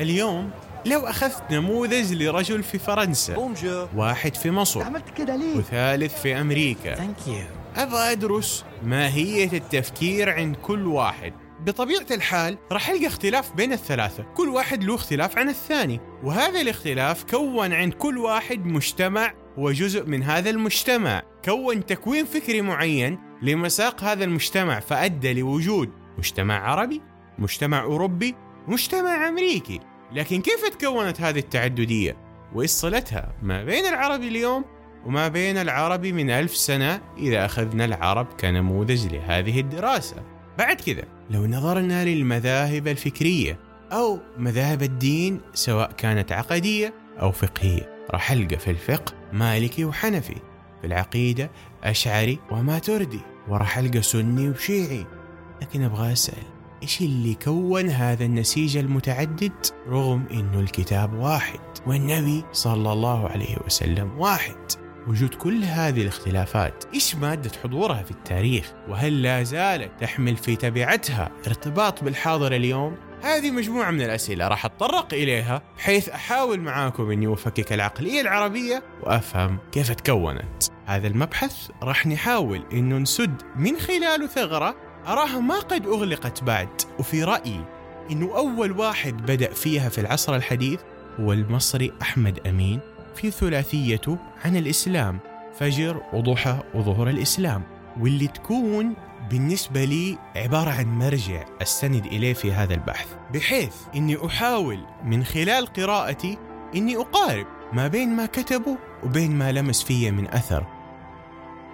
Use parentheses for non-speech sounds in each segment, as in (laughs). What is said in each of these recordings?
اليوم لو أخذت نموذج لرجل في فرنسا واحد في مصر عملت كده ليه؟ وثالث في أمريكا. أبغى أدرس ماهية التفكير عند كل واحد. بطبيعة الحال راح ألقى اختلاف بين الثلاثة. كل واحد له اختلاف عن الثاني. وهذا الاختلاف كون عند كل واحد مجتمع وجزء من هذا المجتمع. كون تكوين فكري معين لمساق هذا المجتمع فأدى لوجود مجتمع عربي مجتمع أوروبي مجتمع أمريكي. لكن كيف تكونت هذه التعددية؟ وإيش صلتها؟ ما بين العربي اليوم وما بين العربي من ألف سنة إذا أخذنا العرب كنموذج لهذه الدراسة. بعد كذا لو نظرنا للمذاهب الفكرية أو مذاهب الدين سواء كانت عقدية أو فقهية راح ألقى في الفقه مالكي وحنفي في العقيدة أشعري وماتردي وراح ألقى سني وشيعي. لكن أبغى أسأل إيش اللي كون هذا النسيج المتعدد؟ رغم إنه الكتاب واحد والنبي صلى الله عليه وسلم واحد. وجود كل هذه الاختلافات إيش مادة حضورها في التاريخ؟ وهل لا زالت تحمل في تبعتها ارتباط بالحاضر اليوم؟ هذه مجموعة من الأسئلة راح أتطرق إليها بحيث أحاول معاكم أني أفكك العقلية العربية وأفهم كيف تكونت. هذا المبحث راح نحاول أنه نسد من خلاله ثغرة أراها ما قد أغلقت بعد وفي رأيي أنه أول واحد بدأ فيها في العصر الحديث هو المصري أحمد أمين في ثلاثيته عن الإسلام فجر وضحى وظهور الإسلام واللي تكون بالنسبة لي عبارة عن مرجع أستند إليه في هذا البحث بحيث أني أحاول من خلال قراءتي أني أقارب ما بين ما كتبوا وبين ما لمس فيه من أثر.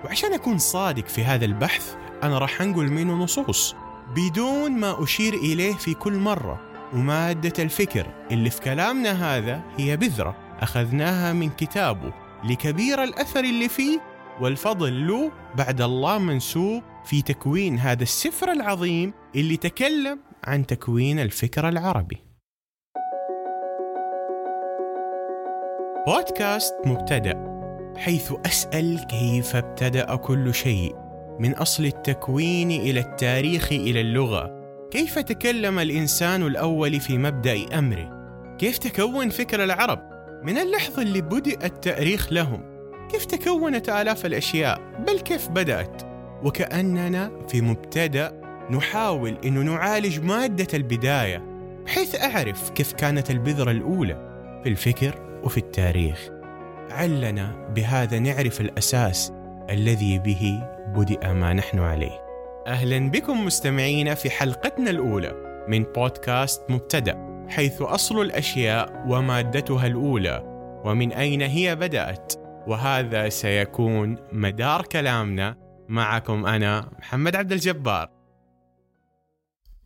وعشان أكون صادق في هذا البحث أنا راح أنقل منه نصوص بدون ما أشير إليه في كل مرة. ومادة الفكر اللي في كلامنا هذا هي بذرة. أخذناها من كتابه لكبير الأثر اللي فيه والفضل له بعد الله منسوب في تكوين هذا السفر العظيم اللي تكلم عن تكوين الفكر العربي. بودكاست مبتدأ حيث أسأل كيف ابتدأ كل شيء. من أصل التكوين إلى التاريخ إلى اللغة. كيف تكلم الإنسان الأول في مبدأ أمره؟ كيف تكون فكر العرب؟ من اللحظة اللي بدأ التأريخ لهم. كيف تكونت آلاف الأشياء؟ بل كيف بدأت؟ وكأننا في مبتدأ نحاول أنه نعالج مادة البداية بحيث أعرف كيف كانت البذرة الأولى في الفكر وفي التاريخ. علنا بهذا نعرف الأساس. الذي به بدأ ما نحن عليه. أهلا بكم مستمعينا في حلقتنا الأولى من بودكاست مبتدأ حيث أصل الأشياء ومادتها الأولى ومن أين هي بدأت؟ وهذا سيكون مدار كلامنا معكم أنا محمد عبد الجبار.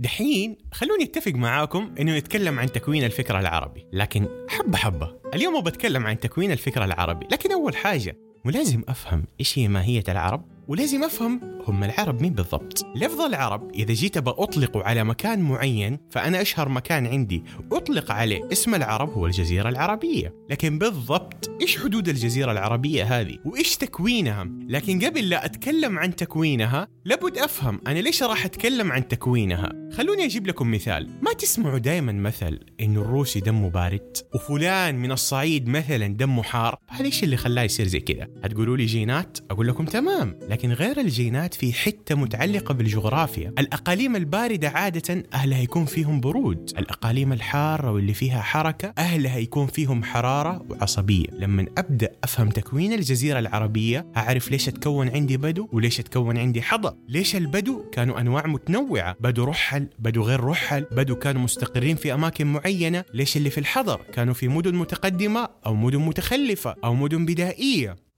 دحين خلوني أتفق معاكم إنه نتكلم عن تكوين الفكر العربي لكن حبة حبة اليوم بتكلم عن تكوين الفكر العربي لكن أول حاجة ولازم أفهم إيش هي ماهية العرب؟ ولازم أفهم هم العرب مين بالضبط. لفظ العرب إذا جيت بأطلقه على مكان معين فأنا أشهر مكان عندي. أطلق عليه اسم العرب هو الجزيرة العربية. لكن بالضبط إيش حدود الجزيرة العربية هذه؟ وإيش تكوينها؟ لكن قبل لا أتكلم عن تكوينها لابد أفهم أنا ليش راح أتكلم عن تكوينها. خلوني أجيب لكم مثال. ما تسمعوا دائما مثل انه الروسي دمه بارد وفلان من الصعيد مثلا دمه حار؟ هذا إيش اللي خلاه يصير زي كذا؟ هتقولوا لي جينات؟ أقول لكم تمام. لكن غير الجينات في حتة متعلقة بالجغرافيا. الأقاليم الباردة عادة أهلها يكون فيهم برود. الأقاليم الحارة واللي فيها حركة أهلها يكون فيهم حرارة وعصبية. لما أبدأ أفهم تكوين الجزيرة العربية أعرف ليش تكون عندي بدو وليش تكون عندي حضر. ليش البدو كانوا أنواع متنوعة؟ بدو رحل بدو غير رحل بدو كانوا مستقرين في أماكن معينة. ليش اللي في الحضر؟ كانوا في مدن متقدمة أو مدن متخلفة أو مدن بدائية.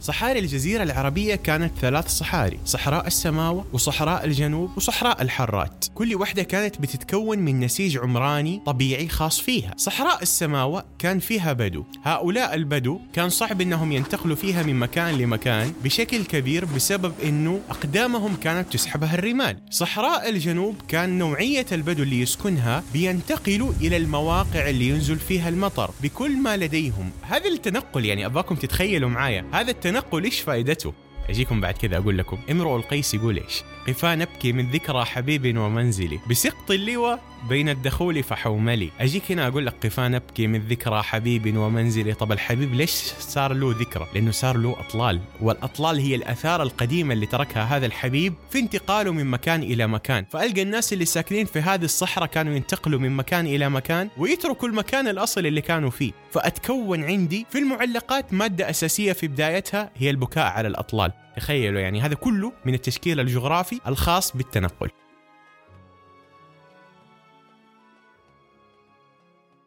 صحاري الجزيرة العربية كانت ثلاث صحاري صحراء السماوة وصحراء الجنوب وصحراء الحرات كل واحدة كانت بتتكون من نسيج عمراني طبيعي خاص فيها. صحراء السماوة كان فيها بدو. هؤلاء البدو كان صعب إنهم ينتقلوا فيها من مكان لمكان بشكل كبير بسبب إنه أقدامهم كانت تسحبها الرمال. صحراء الجنوب كان نوعية البدو اللي يسكنها بينتقلوا إلى المواقع اللي ينزل فيها المطر بكل ما لديهم. هذا التنقل يعني أبغاكم تتخيلوا معايا. هذا التنقل إيش فائدته؟ أجيكم بعد كذا أقول لكم. امرؤ القيس يقول إيش؟ قفا نبكي من ذكرى حبيب ومنزلي. بسقط اللوى بين الدخول فحوملي أجيك هنا أقول لك قفا نبكي من ذكرى حبيب ومنزلي طب الحبيب ليش صار له ذكرى؟ لأنه صار له أطلال. والأطلال هي الآثار القديمة اللي تركها هذا الحبيب في انتقاله من مكان إلى مكان. فألقى الناس اللي ساكنين في هذه الصحراء كانوا ينتقلوا من مكان إلى مكان ويتركوا المكان الاصلي اللي كانوا فيه. فأتكون عندي في المعلقات مادة أساسية في بدايتها هي البكاء على الأطلال. تخيلوا يعني هذا كله من التشكيل الجغرافي الخاص بالتنقل.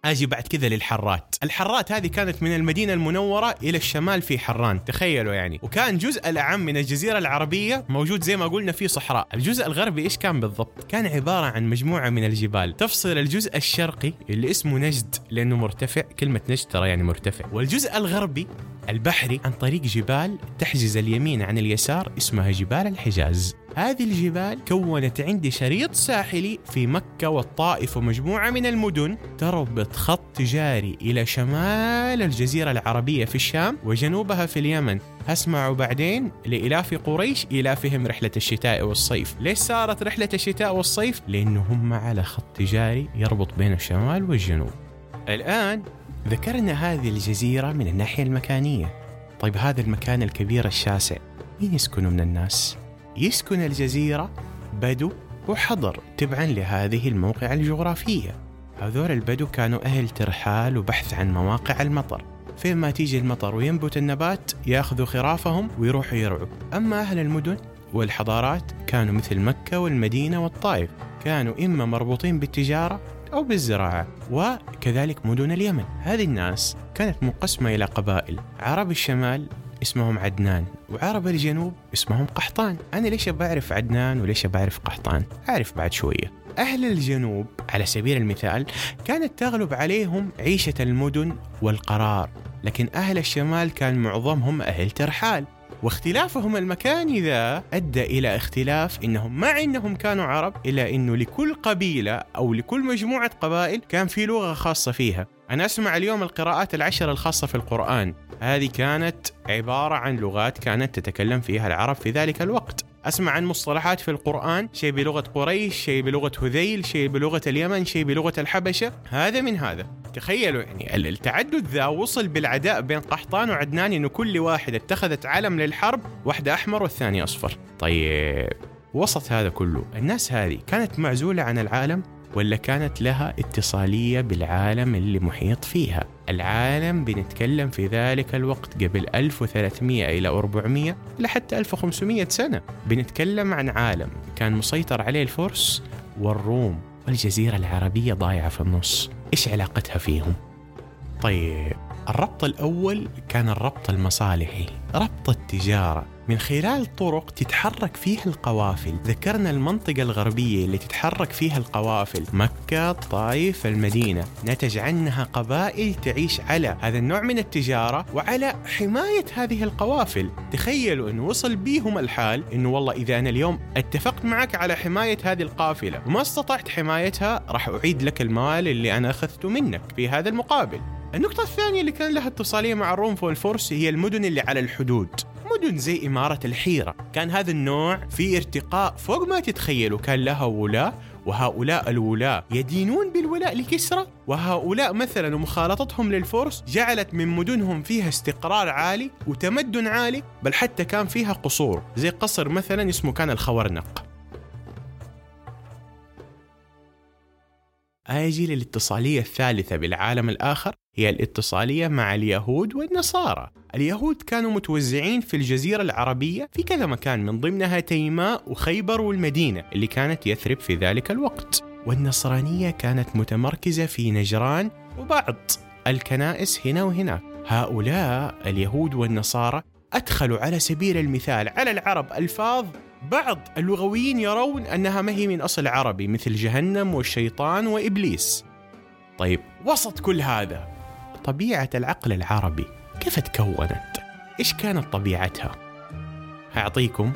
أجي بعد كذا للحرات. الحرات هذه كانت من المدينة المنورة إلى الشمال في حران تخيلوا يعني. وكان جزء الأعم من الجزيرة العربية موجود زي ما قلنا في صحراء. الجزء الغربي إيش كان بالضبط؟ كان عبارة عن مجموعة من الجبال. تفصل الجزء الشرقي اللي اسمه نجد لأنه مرتفع كلمة نجد ترى يعني مرتفع. والجزء الغربي البحري عن طريق جبال تحجز اليمين عن اليسار اسمها جبال الحجاز. هذه الجبال كونت عندي شريط ساحلي في مكة والطائف ومجموعة من المدن تربط خط تجاري إلى شمال الجزيرة العربية في الشام وجنوبها في اليمن. هسمعوا بعدين لإلاف قريش إلافهم رحلة الشتاء والصيف. ليش صارت رحلة الشتاء والصيف؟ لأنه هم على خط تجاري يربط بين الشمال والجنوب. الآن ذكرنا هذه الجزيرة من الناحية المكانية. طيب هذا المكان الكبير الشاسع مين يسكنه من الناس؟ يسكن الجزيرة بدو وحضر تبعا لهذه الموقع الجغرافية. هذول البدو كانوا أهل ترحال وبحث عن مواقع المطر. فين ما تيجي المطر وينبت النبات ياخذوا خرافهم ويروحوا يرعوا. أما أهل المدن والحضارات كانوا مثل مكة والمدينة والطائف. كانوا إما مربوطين بالتجارة أو بالزراعة وكذلك مدن اليمن. هذه الناس كانت منقسمة إلى قبائل. عرب الشمال اسمهم عدنان وعرب الجنوب اسمهم قحطان. أنا ليش بعرف عدنان وليش بعرف قحطان؟ أعرف بعد شوية. أهل الجنوب على سبيل المثال كانت تغلب عليهم عيشة المدن والقرار لكن أهل الشمال كان معظمهم أهل ترحال. واختلافهم المكاني ذا أدى إلى اختلاف إنهم مع إنهم كانوا عرب إلا إنه لكل قبيلة أو لكل مجموعة قبائل كان في لغة خاصة فيها. أنا أسمع اليوم القراءات العشر الخاصة في القرآن. هذه كانت عبارة عن لغات كانت تتكلم فيها العرب في ذلك الوقت. أسمع عن مصطلحات في القرآن شيء بلغة قريش شيء بلغة هذيل شيء بلغة اليمن شيء بلغة الحبشة. هذا من هذا. تخيلوا يعني التعدد ذا وصل بالعداء بين قحطان وعدنان إنه كل واحد اتخذت علم للحرب واحدة أحمر والثاني أصفر. طيب وسط هذا كله الناس هذه كانت معزولة عن العالم ولا كانت لها اتصالية بالعالم اللي محيط فيها؟ العالم بنتكلم في ذلك الوقت قبل 1300 إلى 400 إلى حتى 1500 سنة. بنتكلم عن عالم كان مسيطر عليه الفرس والروم والجزيرة العربية ضايعة في النص. إيش علاقتها فيهم؟ طيب الربط الأول كان الربط المصالحي ربط التجارة من خلال طرق تتحرك فيها القوافل. ذكرنا المنطقة الغربية اللي تتحرك فيها القوافل. مكة الطائف المدينة. نتج عنها قبائل تعيش على هذا النوع من التجارة وعلى حماية هذه القوافل. تخيلوا أنه وصل بيهم الحال أنه والله إذا أنا اليوم اتفقت معك على حماية هذه القافلة وما استطعت حمايتها راح أعيد لك المال اللي أنا أخذته منك في هذا المقابل. النقطة الثانية اللي كان لها اتصالية مع الروم والفرس هي المدن اللي على الحدود. مدن زي إمارة الحيرة. كان هذا النوع في ارتقاء فوق ما تتخيلوا. كان لها ولاة وهؤلاء الولاة يدينون بالولاء لكسرى. وهؤلاء مثلا ومخالطتهم للفرس جعلت من مدنهم فيها استقرار عالي وتمدن عالي بل حتى كان فيها قصور. زي قصر مثلا اسمه كان الخورنق. أجي للاتصالية الثالثة بالعالم الآخر. هي الاتصالية مع اليهود والنصارى. اليهود كانوا متوزعين في الجزيرة العربية في كذا مكان من ضمنها تيماء وخيبر والمدينة اللي كانت يثرب في ذلك الوقت. والنصرانية كانت متمركزة في نجران وبعض الكنائس هنا وهناك. هؤلاء اليهود والنصارى أدخلوا على سبيل المثال على العرب ألفاظ بعض اللغويين يرون أنها ما هي من أصل عربي مثل جهنم والشيطان وإبليس. طيب وسط كل هذا طبيعة العقل العربي. كيف تكونت؟ إيش كانت طبيعتها؟ هأعطيكم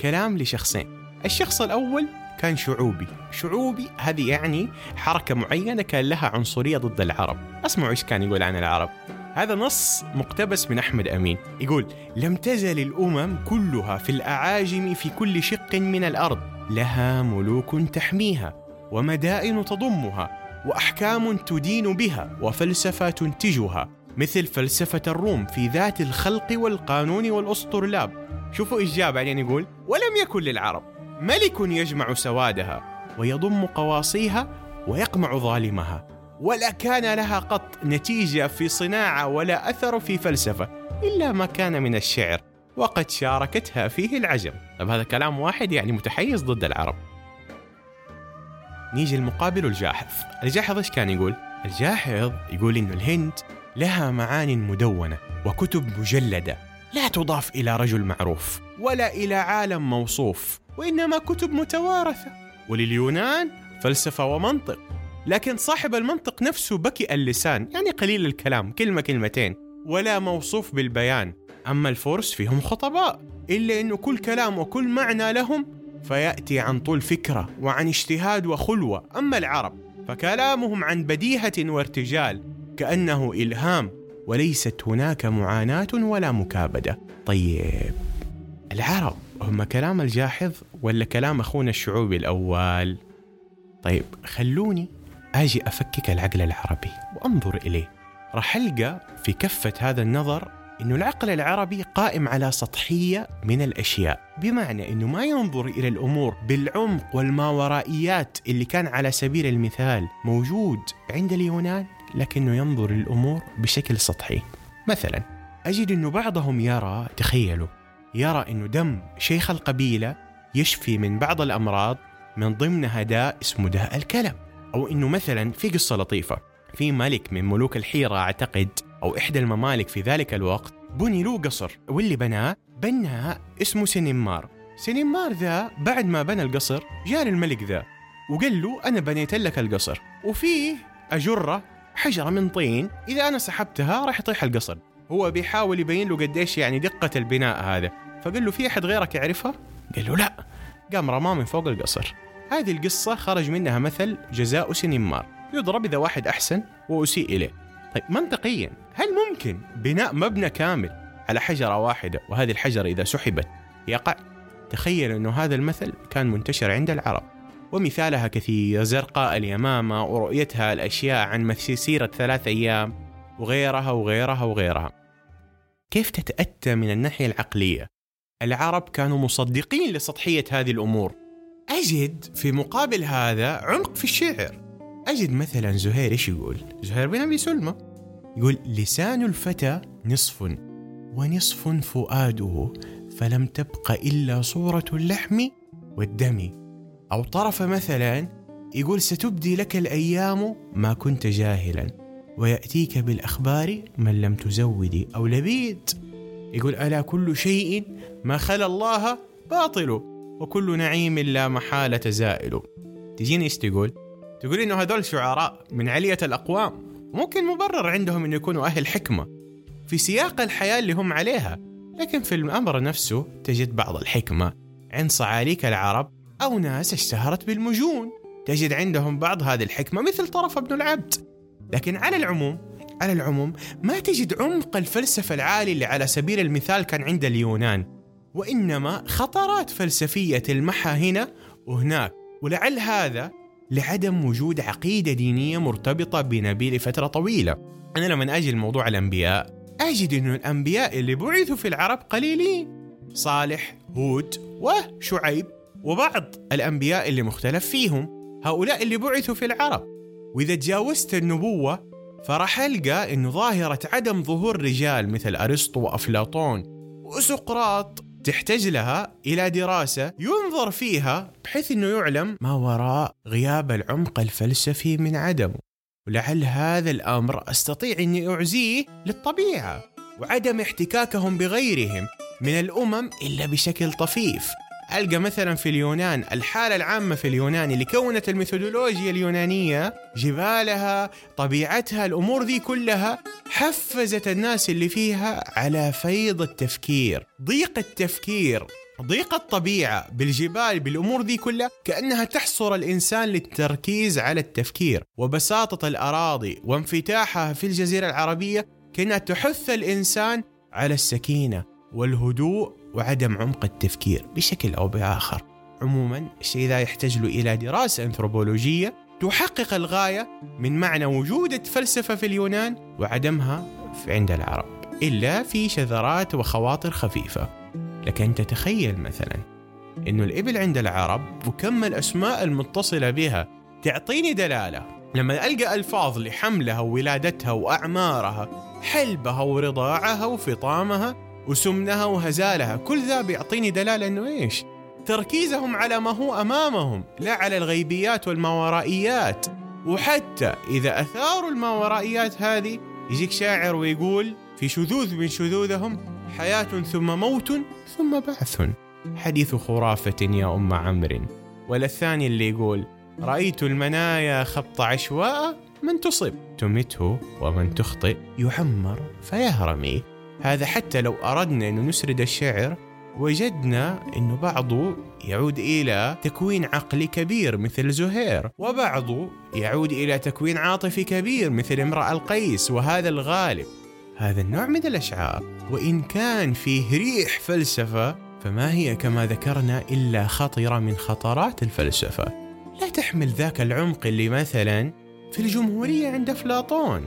كلام لشخصين. الشخص الأول كان شعوبي. شعوبي هذه يعني حركة معينة كان لها عنصرية ضد العرب. أسمعوا إيش كان يقول عن العرب. هذا نص مقتبس من أحمد أمين. يقول لم تزل الأمم كلها في الأعاجم في كل شق من الأرض. لها ملوك تحميها ومدائن تضمها. وأحكام تدين بها وفلسفة تنتجها مثل فلسفة الروم في ذات الخلق والقانون والأسطرلاب شوفوا إيش جاب بعدين يقول ولم يكن للعرب ملك يجمع سوادها ويضم قواصيها ويقمع ظالمها ولا كان لها قط نتيجة في صناعة ولا أثر في فلسفة إلا ما كان من الشعر وقد شاركتها فيه العجم. طب هذا كلام واحد يعني متحيز ضد العرب. نيجي المقابل الجاحظ الجاحظ إيش كان يقول؟ الجاحظ يقول إنه الهند لها معان مدونة وكتب مجلدة. لا تضاف إلى رجل معروف ولا إلى عالم موصوف وإنما كتب متوارثة. ولليونان فلسفة ومنطق. لكن صاحب المنطق نفسه بكي اللسان يعني قليل الكلام كلمة كلمتين ولا موصوف بالبيان. أما الفرس فيهم خطباء إلا أنه كل كلام وكل معنى لهم فيأتي عن طول فكرة وعن اجتهاد وخلوة. أما العرب فكلامهم عن بديهة وارتجال كأنه إلهام وليست هناك معاناة ولا مكابدة. طيب العرب هم كلام الجاحظ ولا كلام أخونا الشعوبي الأول؟ طيب خلوني أجي أفكك العقل العربي وأنظر إليه. راح ألقى في كفة هذا النظر إنه العقل العربي قائم على سطحية من الأشياء، بمعنى إنه ما ينظر إلى الأمور بالعمق والماورائيات اللي كان على سبيل المثال موجود عند اليونان لكنه ينظر للأمور بشكل سطحي. مثلا أجد إنه بعضهم يرى تخيلوا يرى إنه دم شيخ القبيلة يشفي من بعض الأمراض من ضمنها داء اسمه داء الكلى أو إنه مثلا في قصة لطيفة في ملك من ملوك الحيرة أعتقد أو إحدى الممالك في ذلك الوقت بني له قصر واللي بناه بناه اسمه سنمار سنمار ذا بعد ما بنى القصر جاء الملك ذا وقال له أنا بنيت لك القصر وفيه أجرة حجره من طين إذا أنا سحبتها راح يطيح القصر. هو بيحاول يبين له قديش يعني دقة البناء هذا. فقال له في أحد غيرك يعرفها؟ قال له لا. قام رماه من فوق القصر. هذه القصة خرج منها مثل جزاء سنمار يضرب إذا واحد أحسن وأسيء إليه. طيب منطقيا هل ممكن بناء مبنى كامل على حجرة واحدة وهذه الحجرة إذا سحبت يقع؟ تخيل أنه هذا المثل كان منتشر عند العرب ومثالها كثير زرقاء اليمامة ورؤيتها الأشياء عن مسيرة ثلاث أيام وغيرها وغيرها وغيرها. كيف تتأتى من الناحية العقلية؟ العرب كانوا مصدقين لسطحية هذه الأمور. أجد في مقابل هذا عمق في الشعر. أجد مثلا زهير إيش يقول؟ زهير بن أبي سلمى يقول لسان الفتى نصف ونصف فؤاده فلم تبق إلا صورة اللحم والدم. أو طرف مثلا يقول ستبدي لك الأيام ما كنت جاهلا ويأتيك بالأخبار من لم تزودي أو لبيد يقول ألا كل شيء ما خلا الله باطل وكل نعيم لا محالة زائل. تجيني إيش تقول؟ تقول إنه هذول شعراء من علية الأقوام. ممكن مبرر عندهم إنه يكونوا أهل حكمة في سياق الحياة اللي هم عليها. لكن في الأمر نفسه تجد بعض الحكمة عند صعاليك العرب أو ناس اشتهرت بالمجون. تجد عندهم بعض هذه الحكمة مثل طرف ابن العبد. لكن على العموم على العموم ما تجد عمق الفلسفة العالي اللي على سبيل المثال كان عند اليونان. وإنما خطرات فلسفية تلمحها هنا وهناك. ولعل هذا لعدم وجود عقيدة دينية مرتبطة بنبي لفترة طويلة. أنا لما أجي لموضوع الأنبياء أجد أن الأنبياء اللي بعثوا في العرب قليلين. صالح هود وشعيب وبعض الأنبياء اللي مختلف فيهم. هؤلاء اللي بعثوا في العرب. وإذا تجاوزت النبوة فراح ألقى أنه ظاهرة عدم ظهور رجال مثل أرسطو وأفلاطون وسقراط تحتاج لها إلى دراسة ينظر فيها بحيث أنه يعلم ما وراء غياب العمق الفلسفي من عدمه. ولعل هذا الأمر أستطيع أني أعزيه للطبيعة وعدم احتكاكهم بغيرهم من الأمم إلا بشكل طفيف. ألقى مثلا في اليونان الحالة العامة في اليونان اللي كونت الميثودولوجيا اليونانية جبالها طبيعتها الأمور ذي كلها حفزت الناس اللي فيها على فيض التفكير ضيق التفكير ضيق الطبيعة بالجبال بالأمور ذي كلها كأنها تحصر الإنسان للتركيز على التفكير. وبساطة الأراضي وانفتاحها في الجزيرة العربية كأنها تحث الإنسان على السكينة والهدوء وعدم عمق التفكير بشكل أو بآخر. عموما الشيء ذا يحتاج له إلى دراسة أنثروبولوجية تحقق الغاية من معنى وجود الفلسفة في اليونان وعدمها عند العرب إلا في شذرات وخواطر خفيفة. لكن تتخيل مثلا أنه الإبل عند العرب وكم الأسماء المتصلة بها تعطيني دلالة. لما ألقى ألفاظ لحملها وولادتها وأعمارها حلبها ورضاعها وفطامها وسمنها وهزالها كل ذا بيعطيني دلالة أنه إيش؟ تركيزهم على ما هو أمامهم لا على الغيبيات والماورائيات وحتى إذا أثاروا الماورائيات هذه يجيك شاعر ويقول في شذوذ من شذوذهم حياة ثم موت ثم بعث. حديث خرافة يا أم عمرو. ولا الثاني اللي يقول رأيت المنايا خط عشواء من تصب تمته ومن تخطئ يعمر فيهرمي. هذا حتى لو أردنا انه نسرد الشعر وجدنا أنه بعضه يعود إلى تكوين عقلي كبير مثل زهير وبعضه يعود إلى تكوين عاطفي كبير مثل امرأة القيس وهذا الغالب. هذا النوع من الأشعار وإن كان فيه ريح فلسفة فما هي كما ذكرنا إلا خطرة من خطرات الفلسفة. لا تحمل ذاك العمق اللي مثلا في الجمهورية عند أفلاطون.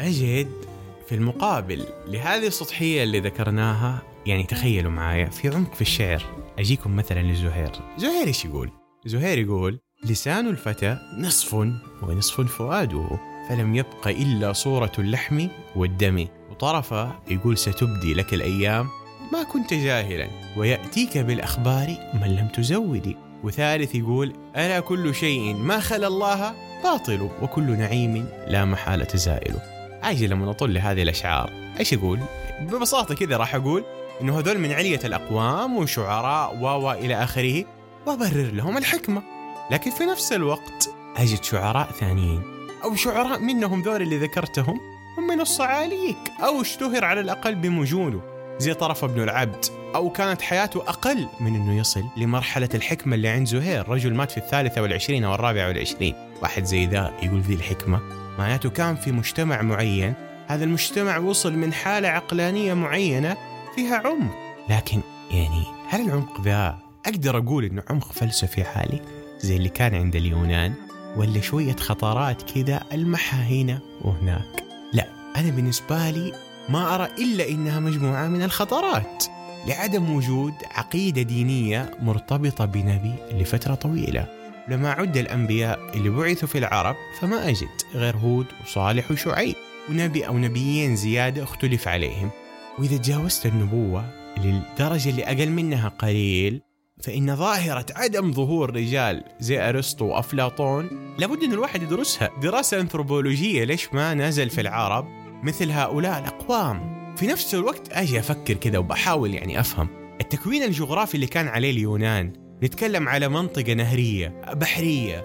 أجد في المقابل لهذه السطحية اللي ذكرناها يعني تخيلوا معايا في عمق في الشعر. أجيكم مثلا لزهير. زهير إيش يقول؟ زهير يقول لسان الفتى نصف ونصف فؤاده فلم يبق إلا صورة اللحم والدم. وطرفة يقول ستبدي لك الأيام ما كنت جاهلا ويأتيك بالأخبار من لم تزودي وثالث يقول ألا كل شيء ما خلا الله باطل وكل نعيم لا محالة زائل. عاجي لما نطل لهذه الأشعار. إيش يقول؟ ببساطة كذا راح أقول إنه هذول من علية الأقوام وشعراء و إلى آخره وأبرر لهم الحكمة. لكن في نفس الوقت أجد شعراء ثانيين أو شعراء منهم ذول اللي ذكرتهم هم من الصعاليك أو اشتهر على الأقل بمجونه. زي طرف ابن العبد أو كانت حياته أقل من أنه يصل لمرحلة الحكمة اللي عند زهير. رجل مات في الثالثة والعشرين أو الرابعة والعشرين. واحد زي ذا يقول ذي الحكمة. معناته كان في مجتمع معين هذا المجتمع وصل من حالة عقلانية معينة فيها عمق. لكن يعني هل العمق ذا أقدر أقول إنه عمق فلسفي عالي زي اللي كان عند اليونان ولا شوية خطرات كذا ألمحها هنا وهناك؟ لا أنا بالنسبة لي ما أرى إلا إنها مجموعة من الخطرات لعدم وجود عقيدة دينية مرتبطة بنبي لفترة طويلة. لما عد الأنبياء اللي بعثوا في العرب فما أجد غير هود وصالح وشعيب ونبي أو نبيين زيادة اختلف عليهم. وإذا تجاوزت النبوة للدرجة اللي أقل منها قليل فإن ظاهرة عدم ظهور رجال زي أرسطو وأفلاطون لابد أن الواحد يدرسها. دراسة أنثروبولوجية ليش ما نزل في العرب مثل هؤلاء الأقوام؟ في نفس الوقت أجي أفكر كذا وبحاول يعني أفهم. التكوين الجغرافي اللي كان عليه اليونان نتكلم على منطقة نهرية بحرية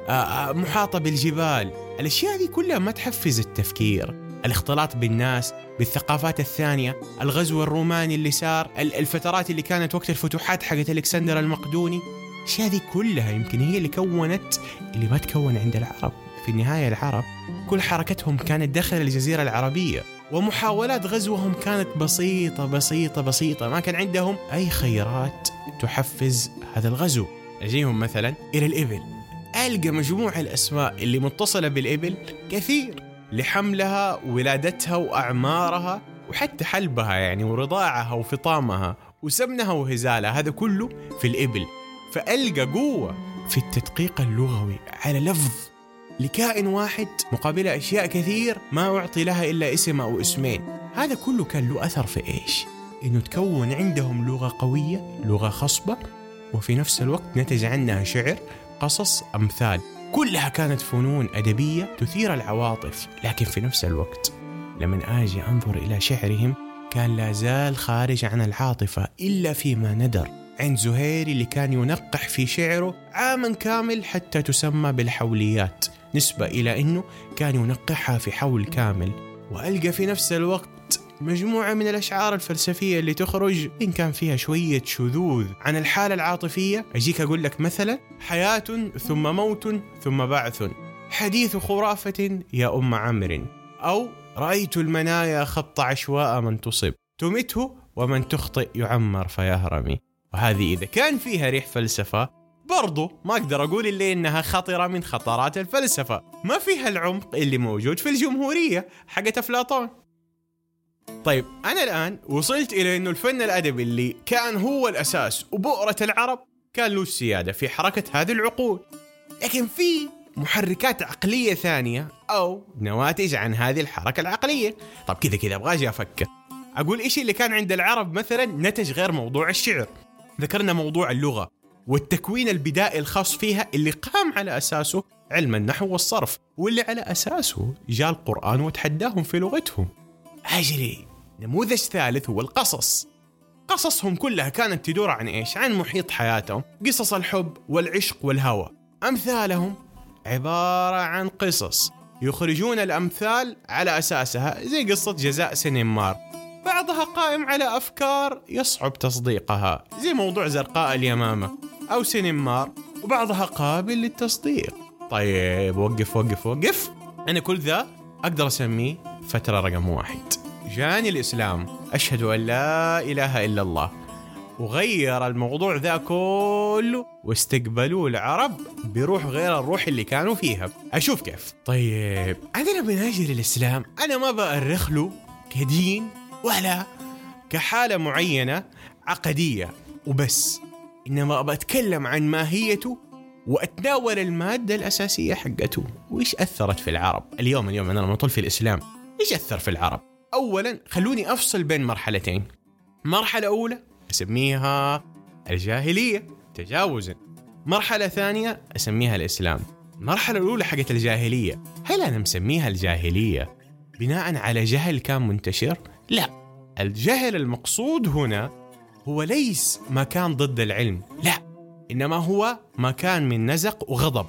محاطة بالجبال. الأشياء هذه كلها ما تحفز التفكير. الاختلاط بالناس بالثقافات الثانية الغزو الروماني اللي صار الفترات اللي كانت وقت الفتوحات حقت ألكسندر المقدوني. الأشياء هذه كلها يمكن هي اللي كونت اللي ما تكون عند العرب. في النهاية العرب كل حركتهم كانت داخل الجزيرة العربية. ومحاولات غزوهم كانت بسيطة بسيطة بسيطة. ما كان عندهم أي خيرات تحفز هذا الغزو. أجيهم مثلا. إلى الإبل. ألقى مجموع الأسماء اللي متصلة بالإبل كثير. لحملها وولادتها وأعمارها وحتى حلبها يعني ورضاعها وفطامها وسمنها وهزالها. هذا كله في الإبل. فألقى قوة في التدقيق اللغوي على لفظ لكائن واحد مقابل أشياء كثير ما أعطي لها إلا اسم أو اسمين. هذا كله كان له أثر في إيش؟ إنه تكون عندهم لغة قوية لغة خصبة وفي نفس الوقت نتج عنها شعر قصص أمثال. كلها كانت فنون أدبية تثير العواطف. لكن في نفس الوقت لما آجي أنظر إلى شعرهم كان لا زال خارج عن العاطفة إلا فيما ندر عند زهير اللي كان ينقح في شعره عاما كامل حتى تسمى بالحوليات. نسبة إلى أنه كان ينقحها في حول كامل. وألقى في نفس الوقت مجموعة من الأشعار الفلسفية اللي تخرج إن كان فيها شوية شذوذ عن الحالة العاطفية. أجيك أقول لك مثلا حياة ثم موت ثم بعث حديث خرافة يا أم عمرو أو رأيت المنايا خط عشواء من تصب تمته ومن تخطئ يعمر فيهرمي. وهذه إذا كان فيها ريح فلسفة برضو ما أقدر أقول إلا إنها خطرة من خطرات الفلسفة. ما فيها العمق اللي موجود في الجمهورية حقت أفلاطون. طيب أنا الآن وصلت إلى أنه الفن الأدبي اللي كان هو الأساس وبؤرة العرب كان له السيادة في حركة هذه العقول. لكن في محركات عقلية ثانية أو نواتج عن هذه الحركة العقلية. طب كذا كذا أبغى أجي أفكر. أقول إيش اللي كان عند العرب مثلا نتج غير موضوع الشعر؟ ذكرنا موضوع اللغة. والتكوين البدائي الخاص فيها اللي قام على أساسه علم النحو والصرف واللي على أساسه جاء القرآن وتحداهم في لغتهم أجري نموذج ثالث هو القصص قصصهم كلها كانت تدور عن إيش؟ عن محيط حياتهم، قصص الحب والعشق والهوى. أمثالهم عبارة عن قصص يخرجون الأمثال على أساسها زي قصة جزاء سنمار. بعضها قائم على أفكار يصعب تصديقها زي موضوع زرقاء اليمامة أو سنمار وبعضها قابل للتصديق. طيب وقف وقف وقف. أنا كل ذا أقدر أسميه فترة رقم واحد. جاني الإسلام. أشهد أن لا إله إلا الله. وغير الموضوع ذا كله واستقبلوه العرب بروح غير الروح اللي كانوا فيها. أشوف كيف. طيب أنا لما ناجي للإسلام أنا ما بأرخ له كدين ولا كحالة معينة عقدية. وبس. إنما بتكلم عن ماهيته وأتناول المادة الأساسية حقته. وإيش أثرت في العرب اليوم؟ اليوم أنا لما في الإسلام إيش أثر في العرب؟ اولا خلوني أفصل بين مرحلتين. مرحلة أولى أسميها الجاهلية تجاوزا. مرحلة ثانية أسميها الإسلام. المرحله الأولى حقت الجاهلية. هل أنا مسميها الجاهلية بناء على جهل كان منتشر؟ لا. الجهل المقصود هنا هو ليس ما كان ضد العلم. لا إنما هو ما كان من نزق وغضب.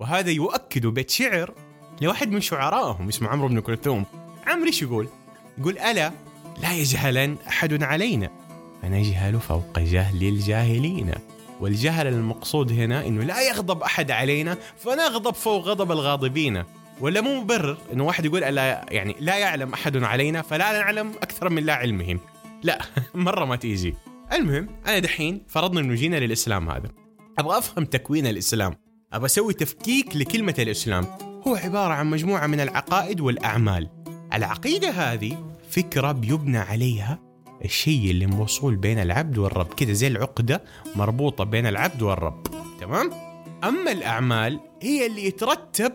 وهذا يؤكد بيت شعر لواحد من شعرائهم اسمه عمرو بن كلثوم. عمرو إيش يقول؟ يقول ألا لا يجهلن أحد علينا. فنجهل فوق جهل الجاهلين. والجهل المقصود هنا إنه لا يغضب أحد علينا فنغضب فوق غضب الغاضبين. ولا مو مبرر إنه واحد يقول ألا يعني لا يعلم أحد علينا فلا نعلم أكثر من لا علمهم. لا (laughs) مرة ما تيجي. المهم أنا دحين فرضنا إنه جينا للإسلام هذا. أبغى أفهم تكوين الإسلام. أبغى أسوي تفكيك لكلمة الإسلام. هو عبارة عن مجموعة من العقائد والأعمال. العقيدة هذه فكرة بيبنى عليها الشيء اللي موصول بين العبد والرب. كده زي العقدة مربوطة بين العبد والرب. تمام؟ أما الأعمال هي اللي يترتب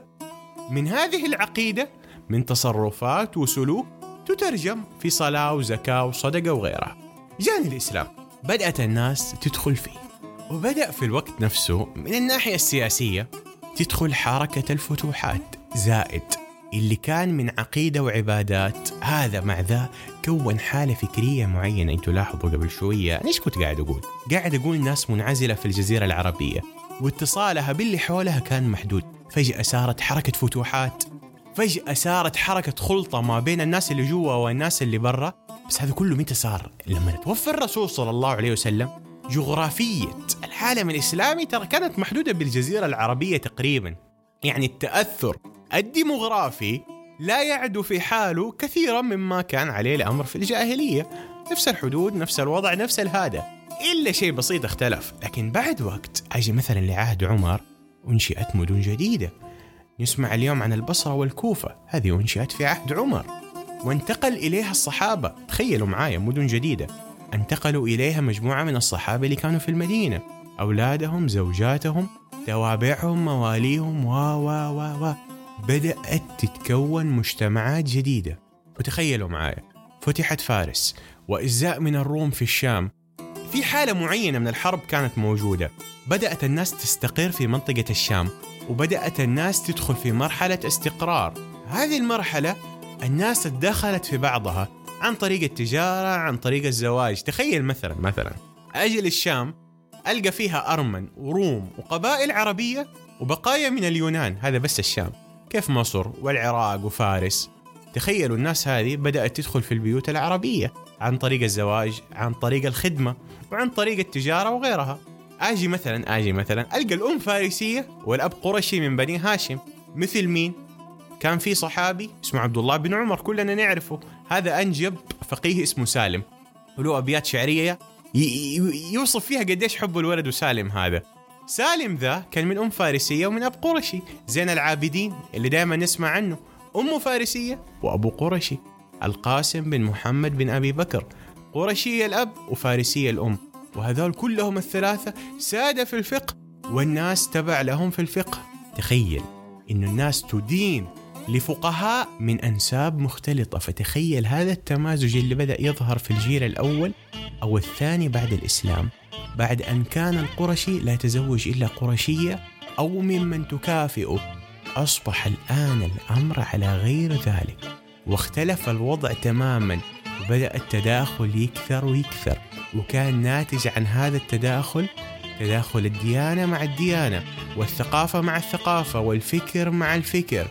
من هذه العقيدة من تصرفات وسلوك تترجم في صلاة وزكاة وصدقة وغيرها. جاني الإسلام. بدأت الناس تدخل فيه. وبدأ في الوقت نفسه من الناحية السياسية تدخل حركة الفتوحات زائد اللي كان من عقيدة وعبادات. هذا مع ذا كون حالة فكرية معينة. أنتوا لاحظوا قبل شوية إيش كنت قاعد أقول؟ قاعد أقول ناس منعزلة في الجزيرة العربية واتصالها باللي حولها كان محدود. فجأة صارت حركة فتوحات. فجأة صارت حركة خلطة ما بين الناس اللي جوا والناس اللي برا. بس هذا كله متى صار؟ لما توفى الرسول صلى الله عليه وسلم جغرافية العالم الإسلامي ترى كانت محدودة بالجزيرة العربية تقريبا. يعني التأثر الديموغرافي لا يعدو في حاله كثيرا مما كان عليه الأمر في الجاهلية. نفس الحدود نفس الوضع نفس الهذا. إلا شيء بسيط اختلف. لكن بعد وقت أجي مثلا لعهد عمر أنشئت مدن جديدة. نسمع اليوم عن البصرة والكوفة. هذه أنشئت في عهد عمر. وانتقل إليها الصحابة. تخيلوا معايا مدن جديدة. انتقلوا إليها مجموعة من الصحابة اللي كانوا في المدينة. أولادهم زوجاتهم توابعهم مواليهم و و و و. بدأت تتكون مجتمعات جديدة. وتخيلوا معايا فتحت فارس وإزاء من الروم في الشام. في حالة معينة من الحرب كانت موجودة. بدأت الناس تستقر في منطقة الشام وبدأت الناس تدخل في مرحلة استقرار. هذه المرحلة الناس تدخلت في بعضها عن طريق التجارة عن طريق الزواج. تخيل مثلا مثلا أجي للشام ألقى فيها أرمن وروم وقبائل عربية وبقايا من اليونان. هذا بس الشام. كيف مصر والعراق وفارس؟ تخيلوا الناس هذه بدأت تدخل في البيوت العربية عن طريق الزواج عن طريق الخدمة وعن طريق التجارة وغيرها. أجي مثلا أجي مثلا ألقى الأم فارسية والأب قرشي من بني هاشم. مثل مين؟ كان في صحابي اسمه عبد الله بن عمر كلنا نعرفه. هذا أنجب فقيه اسمه سالم. وله أبيات شعرية يوصف فيها قديش حب الولد وسالم هذا. سالم ذا كان من أم فارسية ومن أب قرشي زين العابدين اللي دائما نسمع عنه. أمه فارسية وأبو قرشي القاسم بن محمد بن أبي بكر. قرشي الأب وفارسية الأم. وهذول كلهم الثلاثة سادة في الفقه والناس تبع لهم في الفقه. تخيل إنه الناس تدين لفقهاء من أنساب مختلطة فتخيل هذا التمازج اللي بدأ يظهر في الجيل الأول أو الثاني بعد الإسلام بعد أن كان القرشي لا يتزوج إلا قرشية أو ممن تكافئه أصبح الآن الأمر على غير ذلك واختلف الوضع تماما وبدأ التداخل يكثر ويكثر وكان ناتج عن هذا التداخل تداخل الديانة مع الديانة والثقافة مع الثقافة والفكر مع الفكر.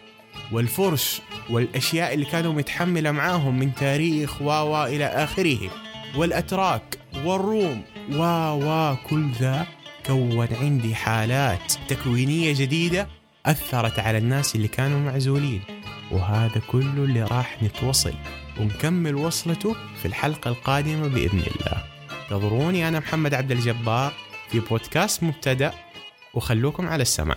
والفرس والأشياء اللي كانوا متحملة معاهم من تاريخ و إلى آخره. والأتراك والروم. و و كل ذا كون عندي حالات تكوينية جديدة أثرت على الناس اللي كانوا معزولين. وهذا كله اللي راح نتوصل ونكمل وصلته في الحلقة القادمة بإذن الله. انتظروني أنا محمد عبد الجبار في بودكاست مبتدأ وخلوكم على السمع